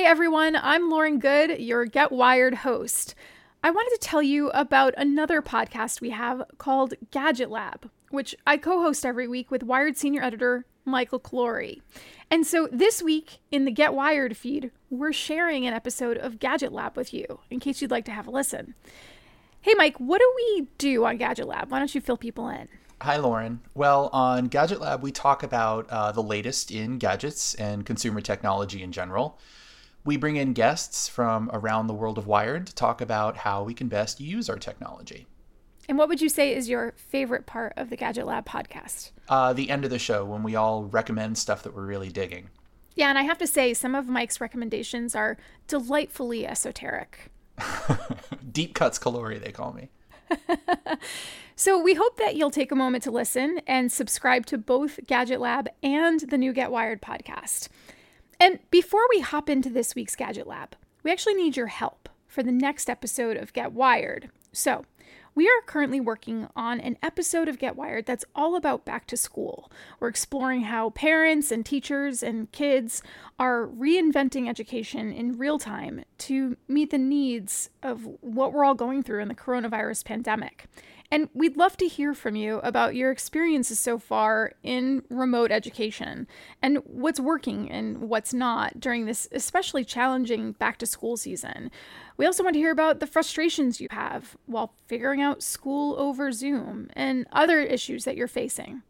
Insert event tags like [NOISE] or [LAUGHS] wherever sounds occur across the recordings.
Hey everyone, I'm Lauren Goode, your Get Wired host. I wanted to tell you about another podcast we have called Gadget Lab, which I co host every week with Wired senior editor Michael Calore. And so this week in the Get Wired feed, we're sharing an episode of Gadget Lab with you in case you'd like to have a listen. Hey, Mike, what do we do on Gadget Lab? Why don't you fill people in? Hi, Lauren. Well, on Gadget Lab, we talk about uh, the latest in gadgets and consumer technology in general. We bring in guests from around the world of Wired to talk about how we can best use our technology. And what would you say is your favorite part of the Gadget Lab podcast? Uh, the end of the show when we all recommend stuff that we're really digging. Yeah, and I have to say, some of Mike's recommendations are delightfully esoteric. [LAUGHS] Deep cuts Calore, they call me. [LAUGHS] so we hope that you'll take a moment to listen and subscribe to both Gadget Lab and the new Get Wired podcast. And before we hop into this week's Gadget Lab, we actually need your help for the next episode of Get Wired. So, we are currently working on an episode of Get Wired that's all about back to school. We're exploring how parents and teachers and kids are reinventing education in real time to meet the needs of what we're all going through in the coronavirus pandemic. And we'd love to hear from you about your experiences so far in remote education and what's working and what's not during this especially challenging back to school season. We also want to hear about the frustrations you have while figuring out school over Zoom and other issues that you're facing.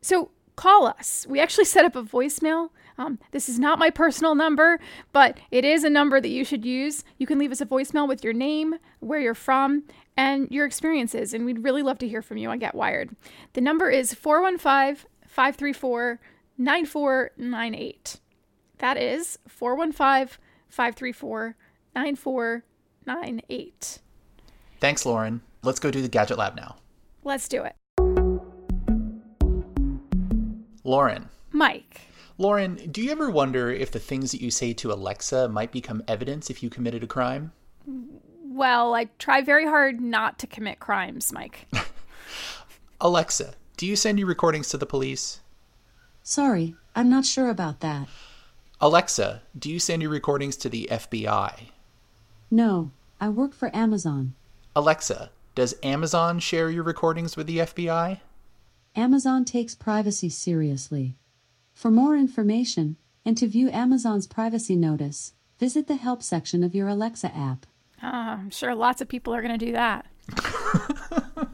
So call us. We actually set up a voicemail. Um, this is not my personal number, but it is a number that you should use. You can leave us a voicemail with your name, where you're from, and your experiences, and we'd really love to hear from you on Get Wired. The number is 415 534 9498. That is 415 534 9498. Thanks, Lauren. Let's go do the Gadget Lab now. Let's do it. Lauren. Mike. Lauren, do you ever wonder if the things that you say to Alexa might become evidence if you committed a crime? Well, I try very hard not to commit crimes, Mike. [LAUGHS] Alexa, do you send your recordings to the police? Sorry, I'm not sure about that. Alexa, do you send your recordings to the FBI? No, I work for Amazon. Alexa, does Amazon share your recordings with the FBI? Amazon takes privacy seriously. For more information and to view Amazon's privacy notice, visit the help section of your Alexa app. Uh, I'm sure lots of people are going to do that. [LAUGHS]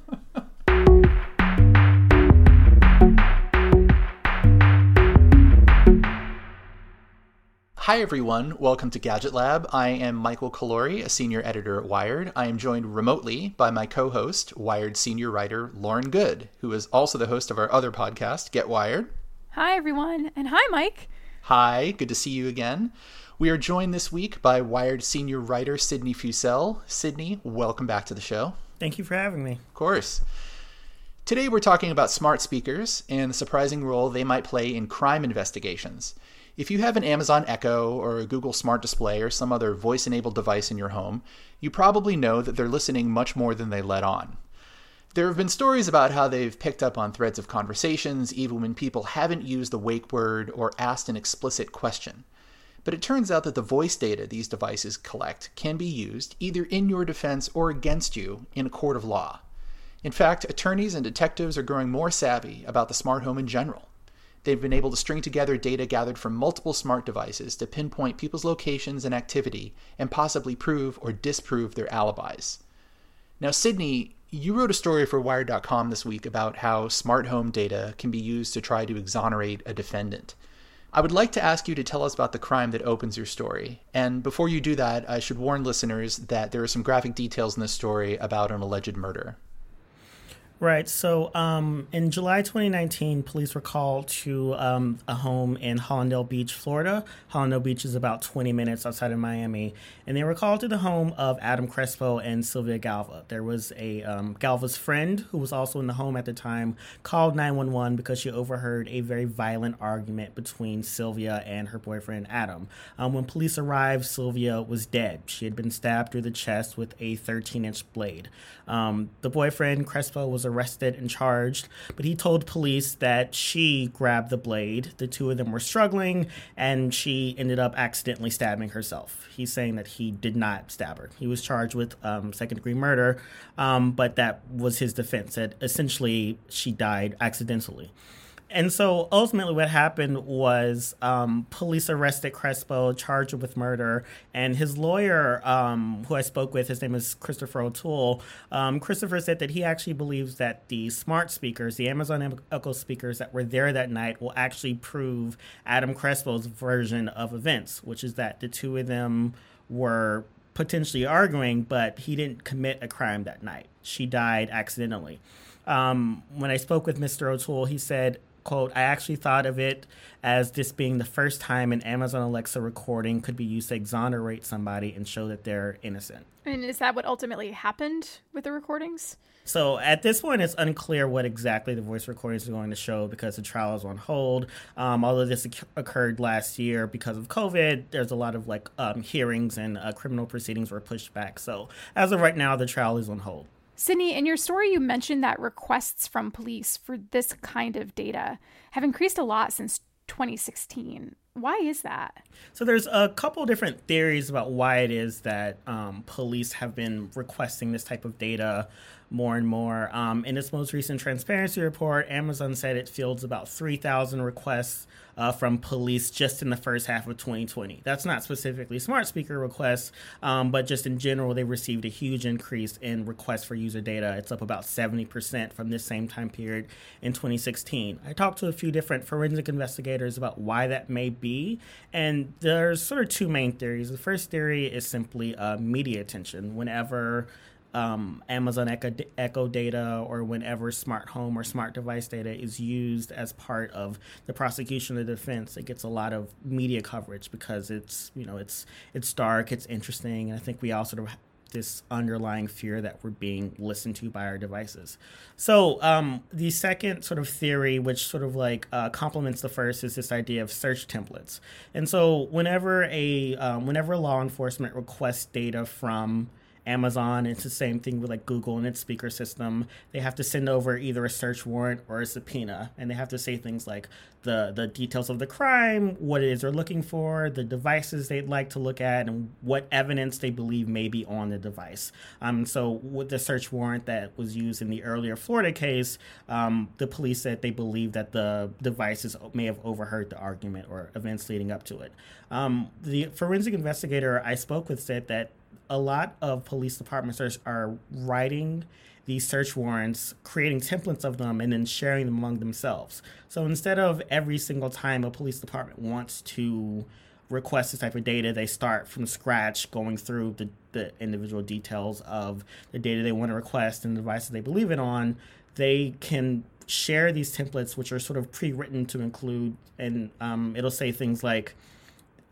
Hi, everyone. Welcome to Gadget Lab. I am Michael Calore, a senior editor at Wired. I am joined remotely by my co host, Wired senior writer Lauren Goode, who is also the host of our other podcast, Get Wired. Hi, everyone. And hi, Mike. Hi, good to see you again. We are joined this week by Wired senior writer Sidney Fussell. Sidney, welcome back to the show. Thank you for having me. Of course. Today we're talking about smart speakers and the surprising role they might play in crime investigations. If you have an Amazon Echo or a Google Smart Display or some other voice enabled device in your home, you probably know that they're listening much more than they let on. There have been stories about how they've picked up on threads of conversations even when people haven't used the wake word or asked an explicit question. But it turns out that the voice data these devices collect can be used either in your defense or against you in a court of law. In fact, attorneys and detectives are growing more savvy about the smart home in general. They've been able to string together data gathered from multiple smart devices to pinpoint people's locations and activity and possibly prove or disprove their alibis. Now, Sidney, you wrote a story for Wired.com this week about how smart home data can be used to try to exonerate a defendant. I would like to ask you to tell us about the crime that opens your story. And before you do that, I should warn listeners that there are some graphic details in this story about an alleged murder. Right. So, um, in July 2019, police were called to um, a home in Hallandale Beach, Florida. Hallandale Beach is about 20 minutes outside of Miami, and they were called to the home of Adam Crespo and Sylvia Galva. There was a um, Galva's friend who was also in the home at the time called 911 because she overheard a very violent argument between Sylvia and her boyfriend Adam. Um, when police arrived, Sylvia was dead. She had been stabbed through the chest with a 13 inch blade. Um, the boyfriend Crespo was arrested and charged, but he told police that she grabbed the blade. The two of them were struggling, and she ended up accidentally stabbing herself. He's saying that he did not stab her. He was charged with um, second degree murder, um, but that was his defense that essentially she died accidentally. And so ultimately, what happened was um, police arrested Crespo, charged with murder, and his lawyer, um, who I spoke with, his name is Christopher O'Toole. Um, Christopher said that he actually believes that the smart speakers, the Amazon Echo speakers that were there that night, will actually prove Adam Crespo's version of events, which is that the two of them were potentially arguing, but he didn't commit a crime that night. She died accidentally. Um, when I spoke with Mr. O'Toole, he said quote, I actually thought of it as this being the first time an Amazon Alexa recording could be used to exonerate somebody and show that they're innocent. And is that what ultimately happened with the recordings? So at this point, it's unclear what exactly the voice recordings are going to show because the trial is on hold. Um, although this occurred last year because of COVID, there's a lot of like um, hearings and uh, criminal proceedings were pushed back. So as of right now, the trial is on hold. Sidney, in your story, you mentioned that requests from police for this kind of data have increased a lot since 2016. Why is that? So there's a couple different theories about why it is that um, police have been requesting this type of data more and more. Um, in its most recent transparency report, Amazon said it fields about 3,000 requests uh, from police just in the first half of 2020. That's not specifically smart speaker requests, um, but just in general, they received a huge increase in requests for user data. It's up about 70% from this same time period in 2016. I talked to a few different forensic investigators about why that may be, and there's sort of two main theories. The first theory is simply uh, media attention. Whenever um, Amazon Echo, Echo data or whenever smart home or smart device data is used as part of the prosecution or defense, it gets a lot of media coverage because it's you know it's it's dark, it's interesting, and I think we all sort of this underlying fear that we're being listened to by our devices. So um, the second sort of theory, which sort of like uh, complements the first, is this idea of search templates. And so whenever a um, whenever law enforcement requests data from Amazon. It's the same thing with like Google and its speaker system. They have to send over either a search warrant or a subpoena, and they have to say things like the the details of the crime, what it is they're looking for, the devices they'd like to look at, and what evidence they believe may be on the device. Um, so with the search warrant that was used in the earlier Florida case, um, the police said they believe that the devices may have overheard the argument or events leading up to it. Um, the forensic investigator I spoke with said that a lot of police departments are, are writing these search warrants, creating templates of them, and then sharing them among themselves. So instead of every single time a police department wants to request this type of data, they start from scratch going through the, the individual details of the data they want to request and the devices they believe it on. They can share these templates, which are sort of pre written to include, and um, it'll say things like,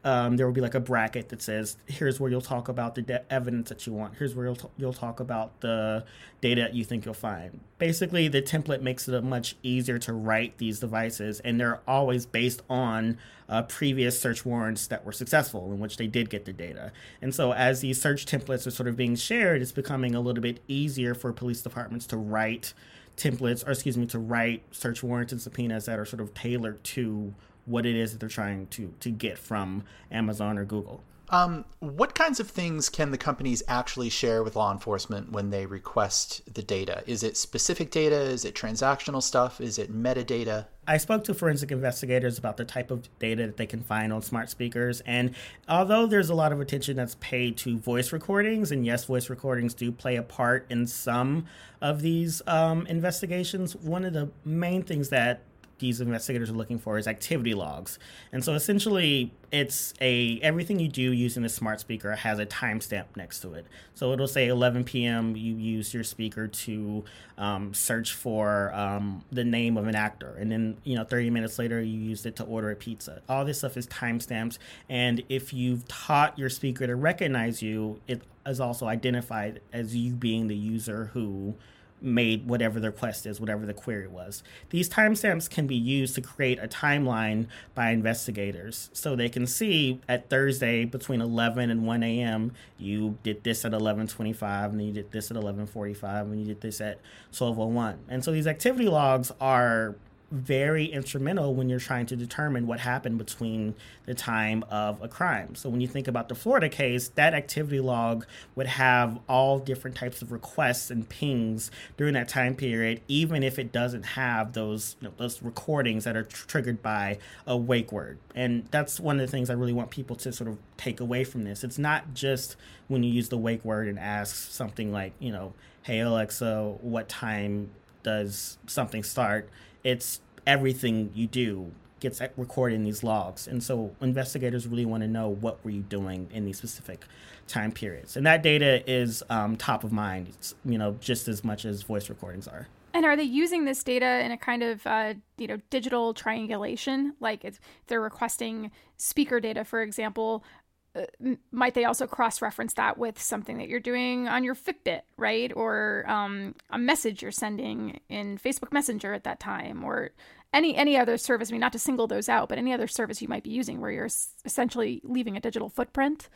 um, there will be like a bracket that says, "Here's where you'll talk about the de- evidence that you want. Here's where you'll t- you'll talk about the data that you think you'll find." Basically, the template makes it much easier to write these devices, and they're always based on uh, previous search warrants that were successful, in which they did get the data. And so, as these search templates are sort of being shared, it's becoming a little bit easier for police departments to write templates, or excuse me, to write search warrants and subpoenas that are sort of tailored to what it is that they're trying to to get from Amazon or Google. Um, what kinds of things can the companies actually share with law enforcement when they request the data? Is it specific data? Is it transactional stuff? Is it metadata? I spoke to forensic investigators about the type of data that they can find on smart speakers. And although there's a lot of attention that's paid to voice recordings, and yes, voice recordings do play a part in some of these um, investigations, one of the main things that these investigators are looking for is activity logs. And so essentially it's a everything you do using the smart speaker has a timestamp next to it. So it'll say 11 p.m. you use your speaker to um, search for um, the name of an actor, and then you know 30 minutes later you used it to order a pizza. All this stuff is timestamped, and if you've taught your speaker to recognize you, it is also identified as you being the user who made whatever the request is, whatever the query was. These timestamps can be used to create a timeline by investigators. So they can see at Thursday between 11 and 1 a.m., you did this at 11.25, and you did this at 11.45, and you did this at 12.01. And so these activity logs are very instrumental when you're trying to determine what happened between the time of a crime. So when you think about the Florida case, that activity log would have all different types of requests and pings during that time period, even if it doesn't have those you know, those recordings that are tr- triggered by a wake word. And that's one of the things I really want people to sort of take away from this. It's not just when you use the wake word and ask something like, you know, hey Alexa, what time does something start? It's everything you do gets recorded in these logs. And so investigators really want to know what were you doing in these specific time periods. And that data is um, top of mind, it's, you know, just as much as voice recordings are. And are they using this data in a kind of, uh, you know, digital triangulation? Like if they're requesting speaker data, for example, might they also cross-reference that with something that you're doing on your Fitbit, right? Or um, a message you're sending in Facebook Messenger at that time, or any any other service. I mean, not to single those out, but any other service you might be using where you're essentially leaving a digital footprint.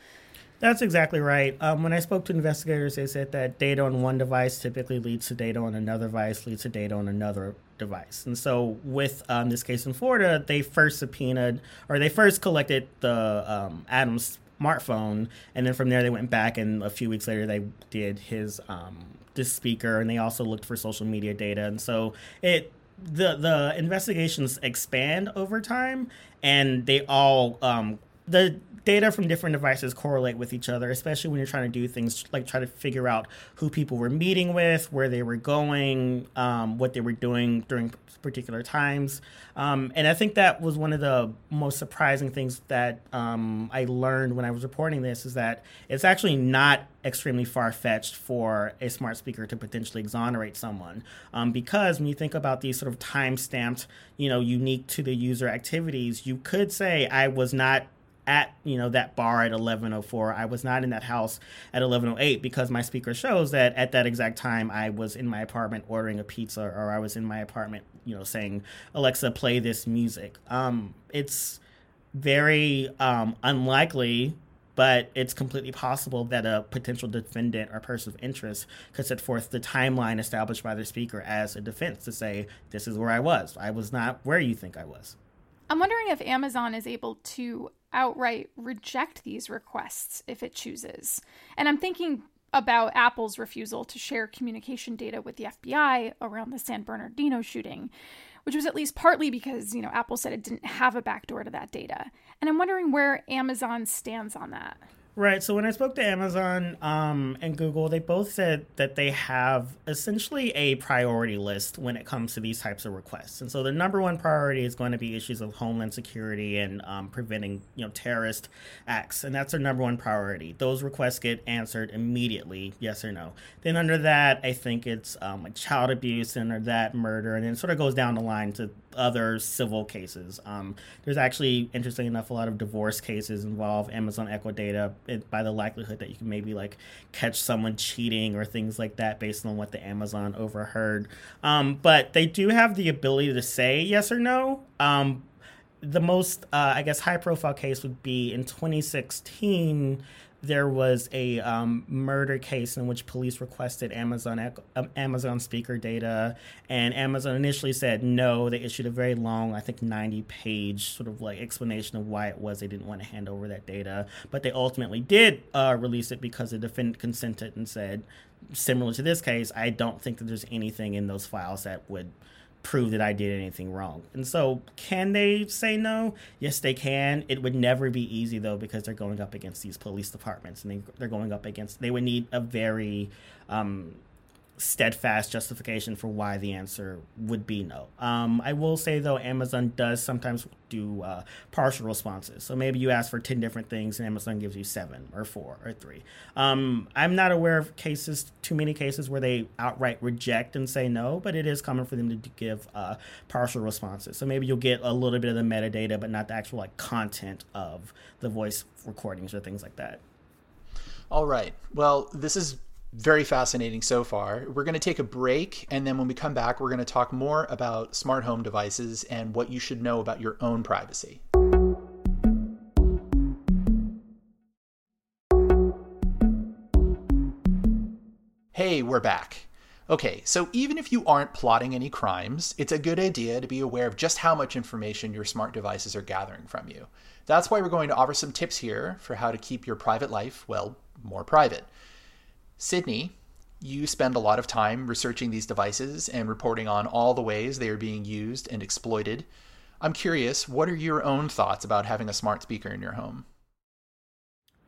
That's exactly right. Um, when I spoke to investigators, they said that data on one device typically leads to data on another device, leads to data on another device. And so, with um, this case in Florida, they first subpoenaed or they first collected the um, Adams smartphone, and then from there they went back, and a few weeks later they did his um, this speaker, and they also looked for social media data, and so it the the investigations expand over time, and they all um, the data from different devices correlate with each other, especially when you're trying to do things like try to figure out who people were meeting with, where they were going, um, what they were doing during particular times. Um, and I think that was one of the most surprising things that um, I learned when I was reporting this is that it's actually not extremely far fetched for a smart speaker to potentially exonerate someone. Um, because when you think about these sort of time stamped, you know, unique to the user activities, you could say, I was not at you know that bar at 1104 i was not in that house at 1108 because my speaker shows that at that exact time i was in my apartment ordering a pizza or i was in my apartment you know saying alexa play this music. Um, it's very um, unlikely but it's completely possible that a potential defendant or person of interest could set forth the timeline established by the speaker as a defense to say this is where i was. I was not where you think i was i'm wondering if amazon is able to outright reject these requests if it chooses. And I'm thinking about Apple's refusal to share communication data with the FBI around the San Bernardino shooting, which was at least partly because, you know, Apple said it didn't have a backdoor to that data. And I'm wondering where Amazon stands on that. Right. So when I spoke to Amazon um, and Google, they both said that they have essentially a priority list when it comes to these types of requests. And so the number one priority is going to be issues of homeland security and um, preventing, you know, terrorist acts, and that's their number one priority. Those requests get answered immediately, yes or no. Then under that, I think it's um, like child abuse, and under that murder, and then sort of goes down the line to other civil cases. Um, there's actually, interesting enough, a lot of divorce cases involve Amazon Echo data by the likelihood that you can maybe like catch someone cheating or things like that based on what the Amazon overheard. Um, but they do have the ability to say yes or no. Um, the most, uh, I guess, high profile case would be in 2016 there was a um, murder case in which police requested Amazon um, Amazon speaker data, and Amazon initially said no. They issued a very long, I think, ninety page sort of like explanation of why it was they didn't want to hand over that data, but they ultimately did uh, release it because the defendant consented and said, similar to this case, I don't think that there's anything in those files that would prove that I did anything wrong. And so, can they say no? Yes, they can. It would never be easy though because they're going up against these police departments and they, they're going up against. They would need a very um, steadfast justification for why the answer would be no. Um, I will say though, Amazon does sometimes do uh, partial responses. So maybe you ask for 10 different things and Amazon gives you seven or four or three. Um, I'm not aware of cases, too many cases where they outright reject and say no, but it is common for them to give uh, partial responses. So maybe you'll get a little bit of the metadata, but not the actual like content of the voice recordings or things like that. All right. Well, this is very fascinating so far. We're going to take a break, and then when we come back, we're going to talk more about smart home devices and what you should know about your own privacy. Hey, we're back. Okay, so even if you aren't plotting any crimes, it's a good idea to be aware of just how much information your smart devices are gathering from you. That's why we're going to offer some tips here for how to keep your private life, well, more private. Sidney, you spend a lot of time researching these devices and reporting on all the ways they are being used and exploited. I'm curious, what are your own thoughts about having a smart speaker in your home?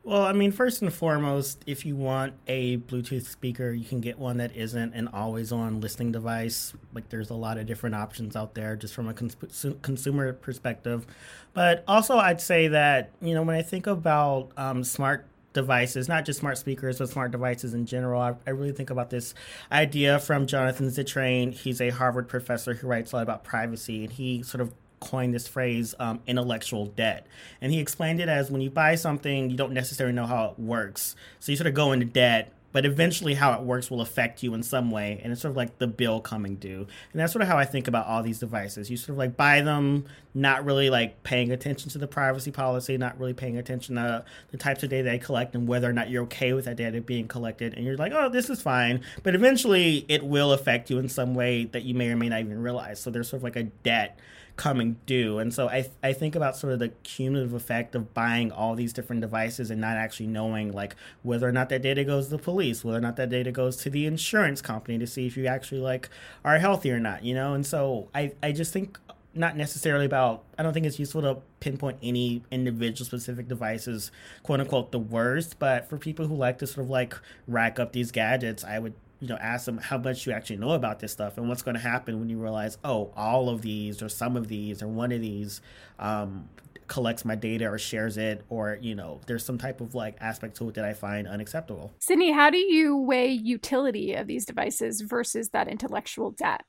Well, I mean, first and foremost, if you want a Bluetooth speaker, you can get one that isn't an always on listening device. Like, there's a lot of different options out there just from a cons- consumer perspective. But also, I'd say that, you know, when I think about um, smart devices, not just smart speakers, but smart devices in general. I, I, really think about this idea from Jonathan Zittrain. He's a Harvard professor who writes a lot about privacy, and he sort of coined this phrase um, intellectual debt. And he explained it as when you buy something, you don't necessarily know how it works. So you sort of go into debt but eventually how it works will affect you in some way and it's sort of like the bill coming due. And that's sort of how i think about all these devices. You sort of like buy them not really like paying attention to the privacy policy not really paying attention to the types of data they collect and whether or not you're okay with that data being collected and you're like oh this is fine. But eventually it will affect you in some way that you may or may not even realize. So there's sort of like a debt coming due. And so I, I think about sort of the cumulative effect of buying all these different devices and not actually knowing like whether or not that data goes to the police, whether or not that data goes to the insurance company to see if you actually like are healthy or not, you know? And so I, I just think not necessarily about I don't think it's useful to pinpoint any individual specific devices quote unquote the worst, but for people who like to sort of like rack up these gadgets, I would you know ask them how much you actually know about this stuff and what's going to happen when you realize oh all of these or some of these or one of these um, collects my data or shares it or you know there's some type of like aspect to it that i find unacceptable. Sidney how do you weigh utility of these devices versus that intellectual debt?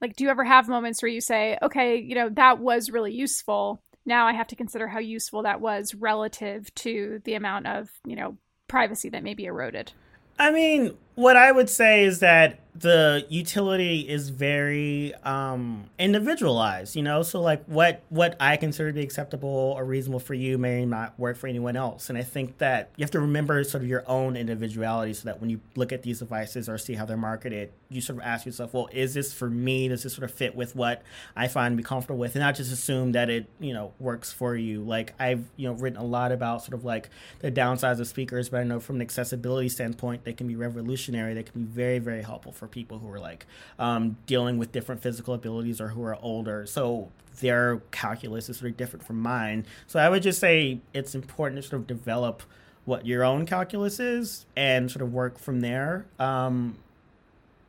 Like do you ever have moments where you say okay you know that was really useful. Now i have to consider how useful that was relative to the amount of you know privacy that may be eroded I mean, what I would say is that the utility is very um, individualized, you know. So like what what I consider to be acceptable or reasonable for you may not work for anyone else. And I think that you have to remember sort of your own individuality, so that when you look at these devices or see how they're marketed, you sort of ask yourself, well, is this for me? Does this sort of fit with what I find to be comfortable with, and not just assume that it you know works for you. Like I've you know written a lot about sort of like the downsides of speakers, but I know from an accessibility standpoint, they can be revolutionary. They can be very very helpful for people who are like um, dealing with different physical abilities or who are older. So their calculus is very different from mine. So I would just say it's important to sort of develop what your own calculus is and sort of work from there. Um,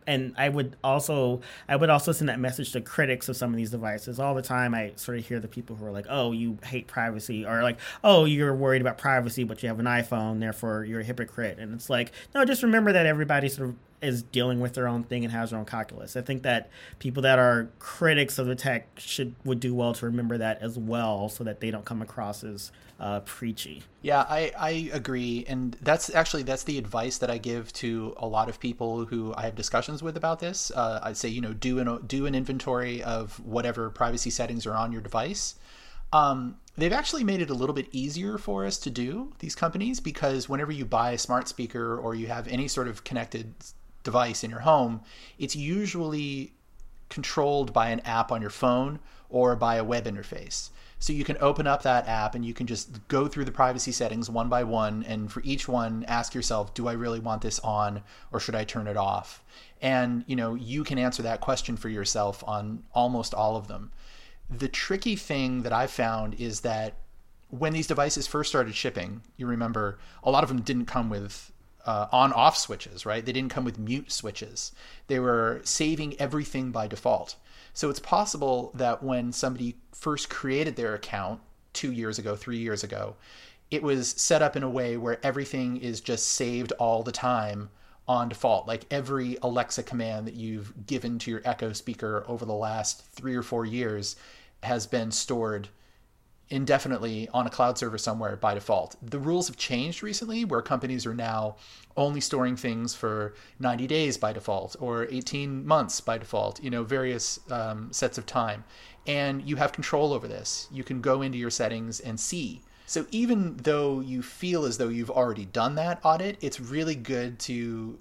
and I would also I would also send that message to critics of some of these devices all the time. I sort of hear the people who are like, "Oh, you hate privacy," or like, "Oh, you're worried about privacy, but you have an iPhone, therefore you're a hypocrite." And it's like, no, just remember that everybody sort of is dealing with their own thing and has their own calculus. I think that people that are critics of the tech should would do well to remember that as well, so that they don't come across as uh, preachy. Yeah, I, I agree, and that's actually that's the advice that I give to a lot of people who I have discussions with about this. Uh, I'd say you know do an do an inventory of whatever privacy settings are on your device. Um, they've actually made it a little bit easier for us to do these companies because whenever you buy a smart speaker or you have any sort of connected device in your home, it's usually controlled by an app on your phone or by a web interface. So you can open up that app and you can just go through the privacy settings one by one. And for each one, ask yourself, do I really want this on or should I turn it off? And you know, you can answer that question for yourself on almost all of them. The tricky thing that I've found is that when these devices first started shipping, you remember a lot of them didn't come with uh, on off switches, right? They didn't come with mute switches. They were saving everything by default. So it's possible that when somebody first created their account two years ago, three years ago, it was set up in a way where everything is just saved all the time on default. Like every Alexa command that you've given to your Echo speaker over the last three or four years has been stored indefinitely on a cloud server somewhere by default. The rules have changed recently where companies are now only storing things for 90 days by default or 18 months by default, you know, various um, sets of time. And you have control over this. You can go into your settings and see. So even though you feel as though you've already done that audit, it's really good to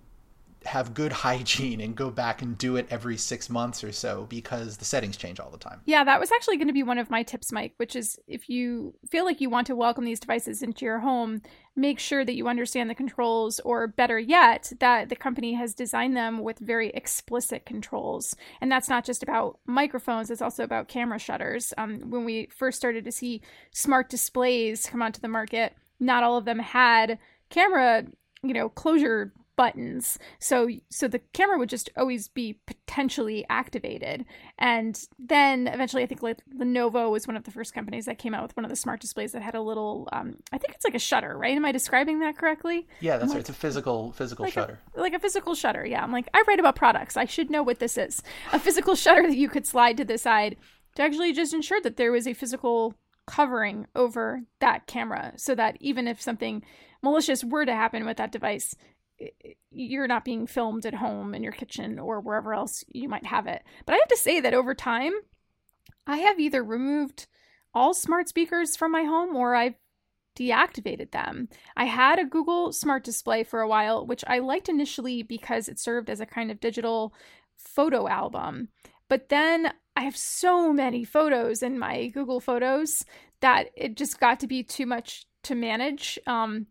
have good [LAUGHS] hygiene and go back and do it every six months or so because the settings change all the time. Yeah, that was actually going to be one of my tips, Mike, which is if you feel like you want to welcome these devices into your home, make sure that you understand the controls, or better yet, that the company has designed them with very explicit controls. And that's not just about microphones, it's also about camera shutters. Um, when we first started to see smart displays come onto the market, not all of them had camera you know closure buttons. So so the camera would just always be potentially activated. And then eventually i think like lenovo was one of the first companies that came out with one of the smart displays that had a little um, i think it's like a shutter right? Am i describing that correctly? Yeah that's I'm right. like, it's a physical physical like shutter. A, like a physical shutter yeah. I'm like i write about products. I should know what this is. A physical [LAUGHS] shutter that you could slide to the side to actually just ensure that there was a physical covering over that camera so that even if something malicious were to happen with that device you're not being filmed at home in your kitchen or wherever else you might have it. But I have to say that over time, I have either removed all smart speakers from my home or I've deactivated them. I had a Google Smart Display for a while, which I liked initially because it served as a kind of digital photo album. But then I have so many photos in my Google Photos that it just got to be too much to manage. Um,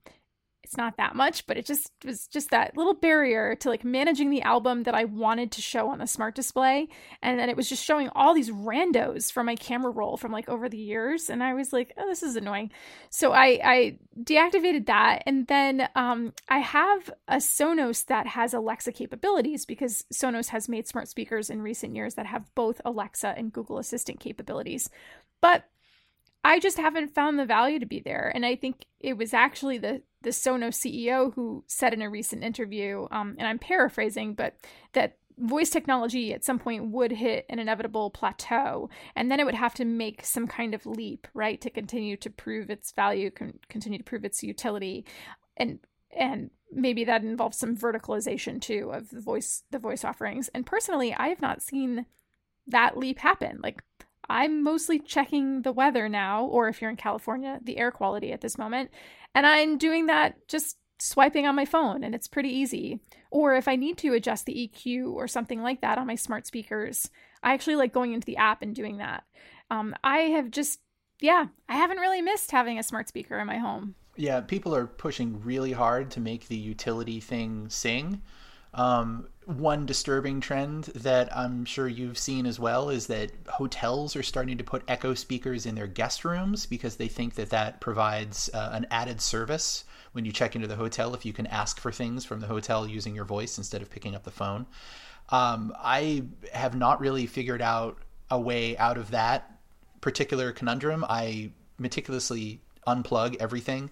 it's not that much, but it just was just that little barrier to like managing the album that I wanted to show on the smart display. And then it was just showing all these randos from my camera roll from like over the years. And I was like, oh, this is annoying. So I, I deactivated that. And then um, I have a Sonos that has Alexa capabilities because Sonos has made smart speakers in recent years that have both Alexa and Google Assistant capabilities. But I just haven't found the value to be there. And I think it was actually the the Sonos CEO who said in a recent interview, um, and I'm paraphrasing, but that voice technology at some point would hit an inevitable plateau, and then it would have to make some kind of leap, right, to continue to prove its value, con- continue to prove its utility, and and maybe that involves some verticalization too of the voice the voice offerings. And personally, I have not seen that leap happen. Like I'm mostly checking the weather now, or if you're in California, the air quality at this moment. And I'm doing that just swiping on my phone, and it's pretty easy. Or if I need to adjust the EQ or something like that on my smart speakers, I actually like going into the app and doing that. Um, I have just, yeah, I haven't really missed having a smart speaker in my home. Yeah, people are pushing really hard to make the utility thing sing. Um, one disturbing trend that I'm sure you've seen as well is that hotels are starting to put echo speakers in their guest rooms because they think that that provides uh, an added service when you check into the hotel if you can ask for things from the hotel using your voice instead of picking up the phone. Um, I have not really figured out a way out of that particular conundrum. I meticulously unplug everything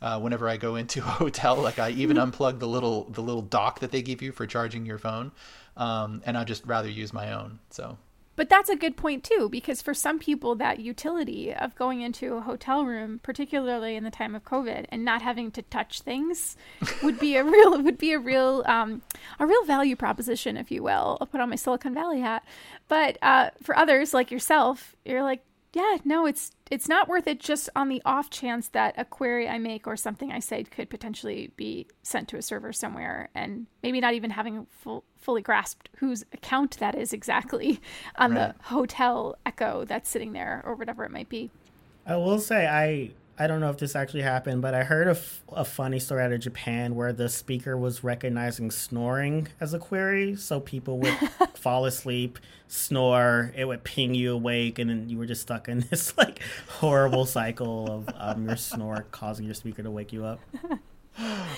uh, whenever I go into [LAUGHS] a hotel. Like I even unplug the little the little dock that they give you for charging your phone, um, and I just rather use my own. So. But that's a good point too, because for some people, that utility of going into a hotel room, particularly in the time of COVID, and not having to touch things, [LAUGHS] would be a real would be a real um, a real value proposition, if you will. I'll put on my Silicon Valley hat. But uh, for others like yourself, you're like, yeah, no, it's it's not worth it just on the off chance that a query I make or something I say could potentially be sent to a server somewhere and maybe not even having full, fully grasped whose account that is exactly on right. the hotel echo that's sitting there or whatever it might be. I will say I I don't know if this actually happened, but I heard a, f- a funny story out of Japan where the speaker was recognizing snoring as a query. So people would [LAUGHS] fall asleep, snore, it would ping you awake, and then you were just stuck in [LAUGHS] this like horrible cycle of um, your snore causing your speaker to wake you up.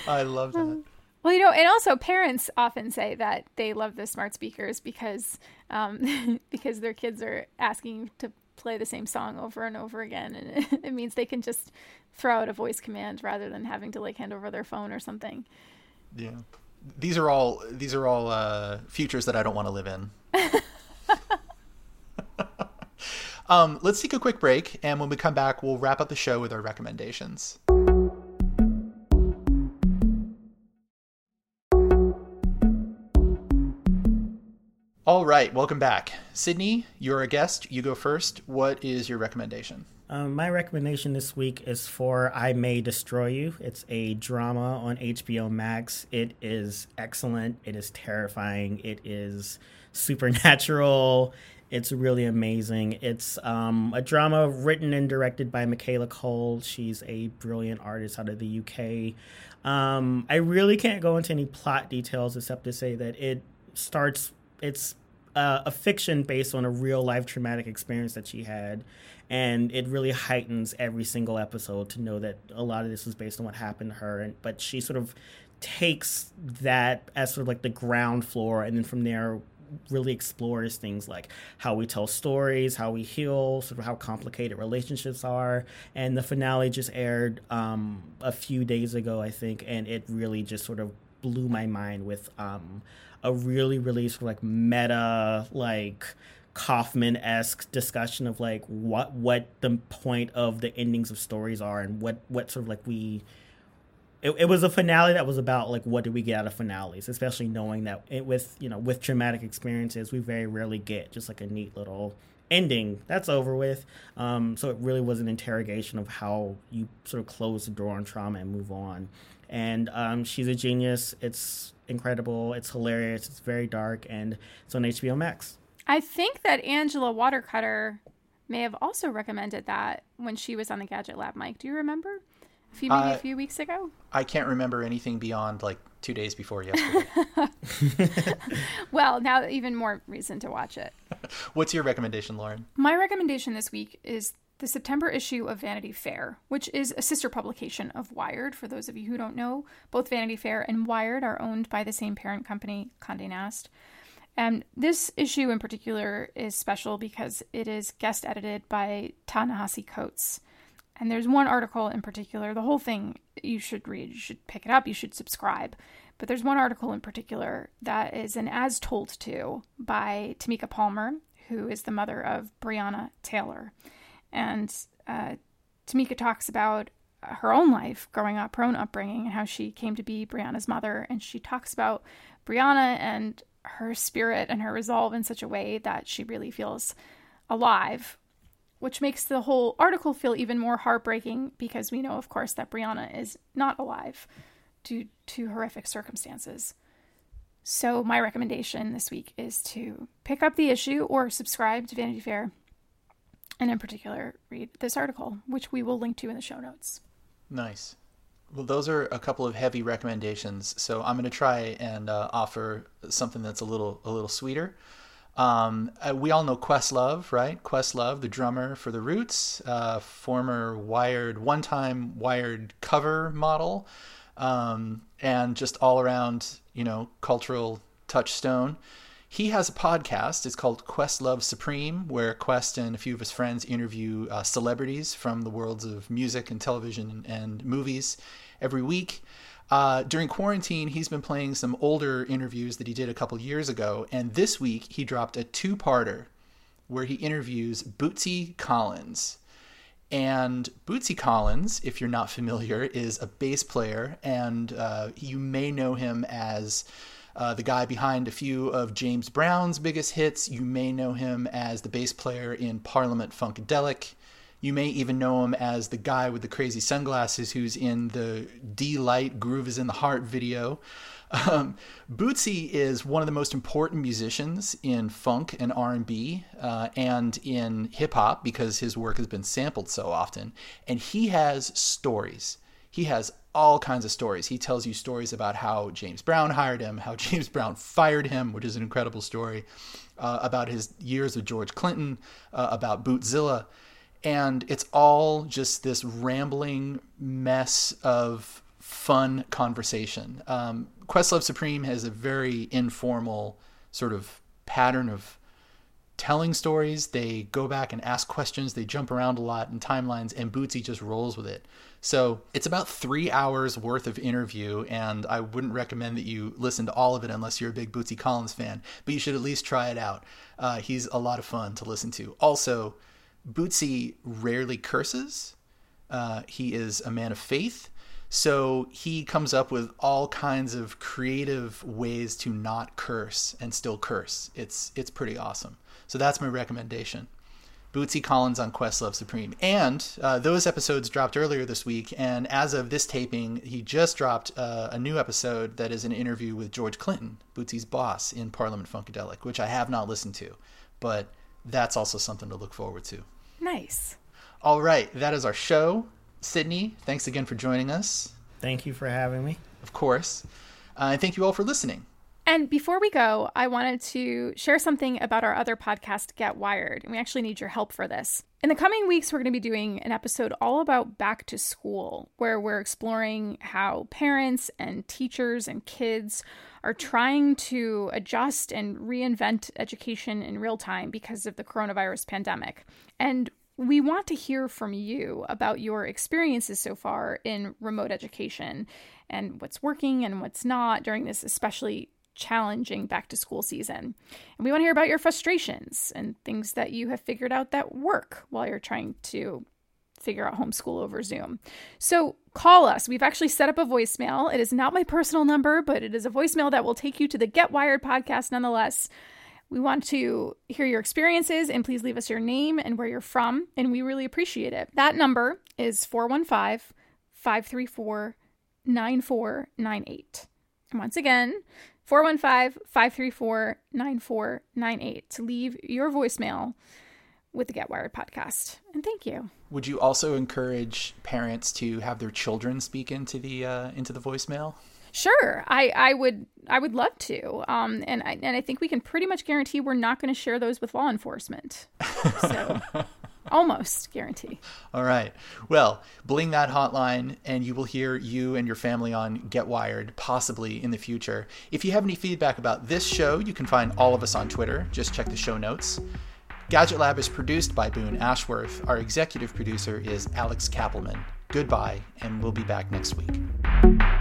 I love that. Well, you know, and also parents often say that they love the smart speakers because um, [LAUGHS] because their kids are asking to play the same song over and over again and it, [LAUGHS] it, means they can just throw out a voice command rather than having to like hand over their phone or something. Yeah. These are all these are all uh, futures that i don't want to live in. [LAUGHS] [LAUGHS] Um, let's take a quick break, and when we come back, we'll wrap up the show with our recommendations. All right, welcome back. Sidney, you're a guest. You go first. What is your recommendation? Um, my recommendation this week is for I May Destroy You. It's a drama on HBO Max. It is excellent. It is terrifying. It is supernatural. It's really amazing. It's um, a drama written and directed by Michaela Coel. She's a brilliant artist out of the UK. Um, I really can't go into any plot details except to say that it starts it's uh, a fiction based on a real life traumatic experience that she had and it really heightens every single episode to know that a lot of this was based on what happened to her and but she sort of takes that as sort of like the ground floor and then from there really explores things like how we tell stories, how we heal, sort of how complicated relationships are. And the finale just aired um, a few days ago, I think, and it really just sort of blew my mind with um, a really, really sort of like meta, like Kaufman esque discussion of like what what the point of the endings of stories are and what what sort of like we. It, it was a finale that was about like what do we get out of finales, especially knowing that it, with you know with traumatic experiences we very rarely get just like a neat little ending that's over with. Um, so it really was an interrogation of how you sort of close the door on trauma and move on. And um, she's a genius. It's incredible. It's hilarious. It's very dark, and it's on HBO Max. I think that Angela Watercutter may have also recommended that when she was on the Gadget Lab Mike. Do you remember? A few maybe uh, a few weeks ago. I can't remember anything beyond like two days before yesterday. [LAUGHS] [LAUGHS] well, now even more reason to watch it. [LAUGHS] What's your recommendation, Lauren? My recommendation this week is the September issue of Vanity Fair, which is a sister publication of Wired. For those of you who don't know, both Vanity Fair and Wired are owned by the same parent company, Condé Nast. And this issue in particular is special because it is guest edited by Ta-Nehisi Coates. And there's one article in particular, the whole thing you should read, you should pick it up, you should subscribe. But there's one article in particular that is an as told to by Tamika Palmer, who is the mother of Breonna Taylor. And uh, Tamika talks about her own life growing up, her own upbringing, and how she came to be Breonna's mother. And she talks about Breonna and her spirit and her resolve in such a way that she really feels alive, which makes the whole article feel even more heartbreaking because we know, of course, that Breonna is not alive due to horrific circumstances. So, my recommendation this week is to pick up the issue or subscribe to Vanity Fair, and in particular, read this article, which we will link to in the show notes. Nice. Well, those are a couple of heavy recommendations. So I'm going to try and uh, offer something that's a little a little sweeter. Um, uh, we all know Questlove, right? Questlove, the drummer for the Roots, uh, former Wired, one-time Wired cover model, um, and just all around, you know, cultural touchstone. He has a podcast. It's called Questlove Supreme, where Quest and a few of his friends interview uh, celebrities from the worlds of music and television and movies every week. Uh, during quarantine, he's been playing some older interviews that he did a couple years ago, and this week he dropped a two-parter where he interviews Bootsy Collins. And Bootsy Collins, if you're not familiar, is a bass player, and uh, you may know him as uh, the guy behind a few of James Brown's biggest hits. You may know him as the bass player in Parliament Funkadelic. You may even know him as the guy with the crazy sunglasses who's in the Deee-Lite Groove is in the Heart video. Um, Bootsy is one of the most important musicians in funk and R&B uh, and in hip hop because his work has been sampled so often. And he has stories. He has all kinds of stories. He tells you stories about how James Brown hired him, how [LAUGHS] James Brown fired him, which is an incredible story, uh, about his years with George Clinton, uh, about Bootzilla and it's all just this rambling mess of fun conversation. Um, Questlove Supreme has a very informal sort of pattern of telling stories. They go back and ask questions. They jump around a lot in timelines, and Bootsy just rolls with it. So it's about three hours worth of interview, and I wouldn't recommend that you listen to all of it unless you're a big Bootsy Collins fan, but you should at least try it out. Uh, he's a lot of fun to listen to. Also, Bootsy rarely curses. Uh, he is a man of faith. So he comes up with all kinds of creative ways to not curse and still curse. It's it's pretty awesome. So that's my recommendation. Bootsy Collins on Questlove Supreme. And uh, those episodes dropped earlier this week. And as of this taping, he just dropped uh, a new episode that is an interview with George Clinton, Bootsy's boss in Parliament Funkadelic, which I have not listened to. But that's also something to look forward to. Nice. All right, that is our show. Sidney, thanks again for joining us. Thank you for having me. Of course. Uh, and thank you all for listening. And before we go, I wanted to share something about our other podcast, Get Wired. And we actually need your help for this. In the coming weeks, we're going to be doing an episode all about back to school, where we're exploring how parents and teachers and kids are trying to adjust and reinvent education in real time because of the coronavirus pandemic. And we want to hear from you about your experiences so far in remote education and what's working and what's not during this especially challenging back to school season. And we want to hear about your frustrations and things that you have figured out that work while you're trying to figure out homeschool over Zoom. So call us. We've actually set up a voicemail. It is not my personal number, but it is a voicemail that will take you to the Get Wired podcast nonetheless. We want to hear your experiences and please leave us your name and where you're from, and we really appreciate it. That number is 415 534 9498. And once again, 415 534 9498 to leave your voicemail with the Get Wired podcast. And thank you. Would you also encourage parents to have their children speak into the uh, into the voicemail? Sure, I, I would I would love to, um, and I and I think we can pretty much guarantee we're not going to share those with law enforcement. [LAUGHS] So, almost guarantee. All right. Well, bling that hotline, and you will hear you and your family on Get Wired possibly in the future. If you have any feedback about this show, you can find all of us on Twitter. Just check the show notes. Gadget Lab is produced by Boone Ashworth. Our executive producer is Alex Kapelman. Goodbye, and we'll be back next week.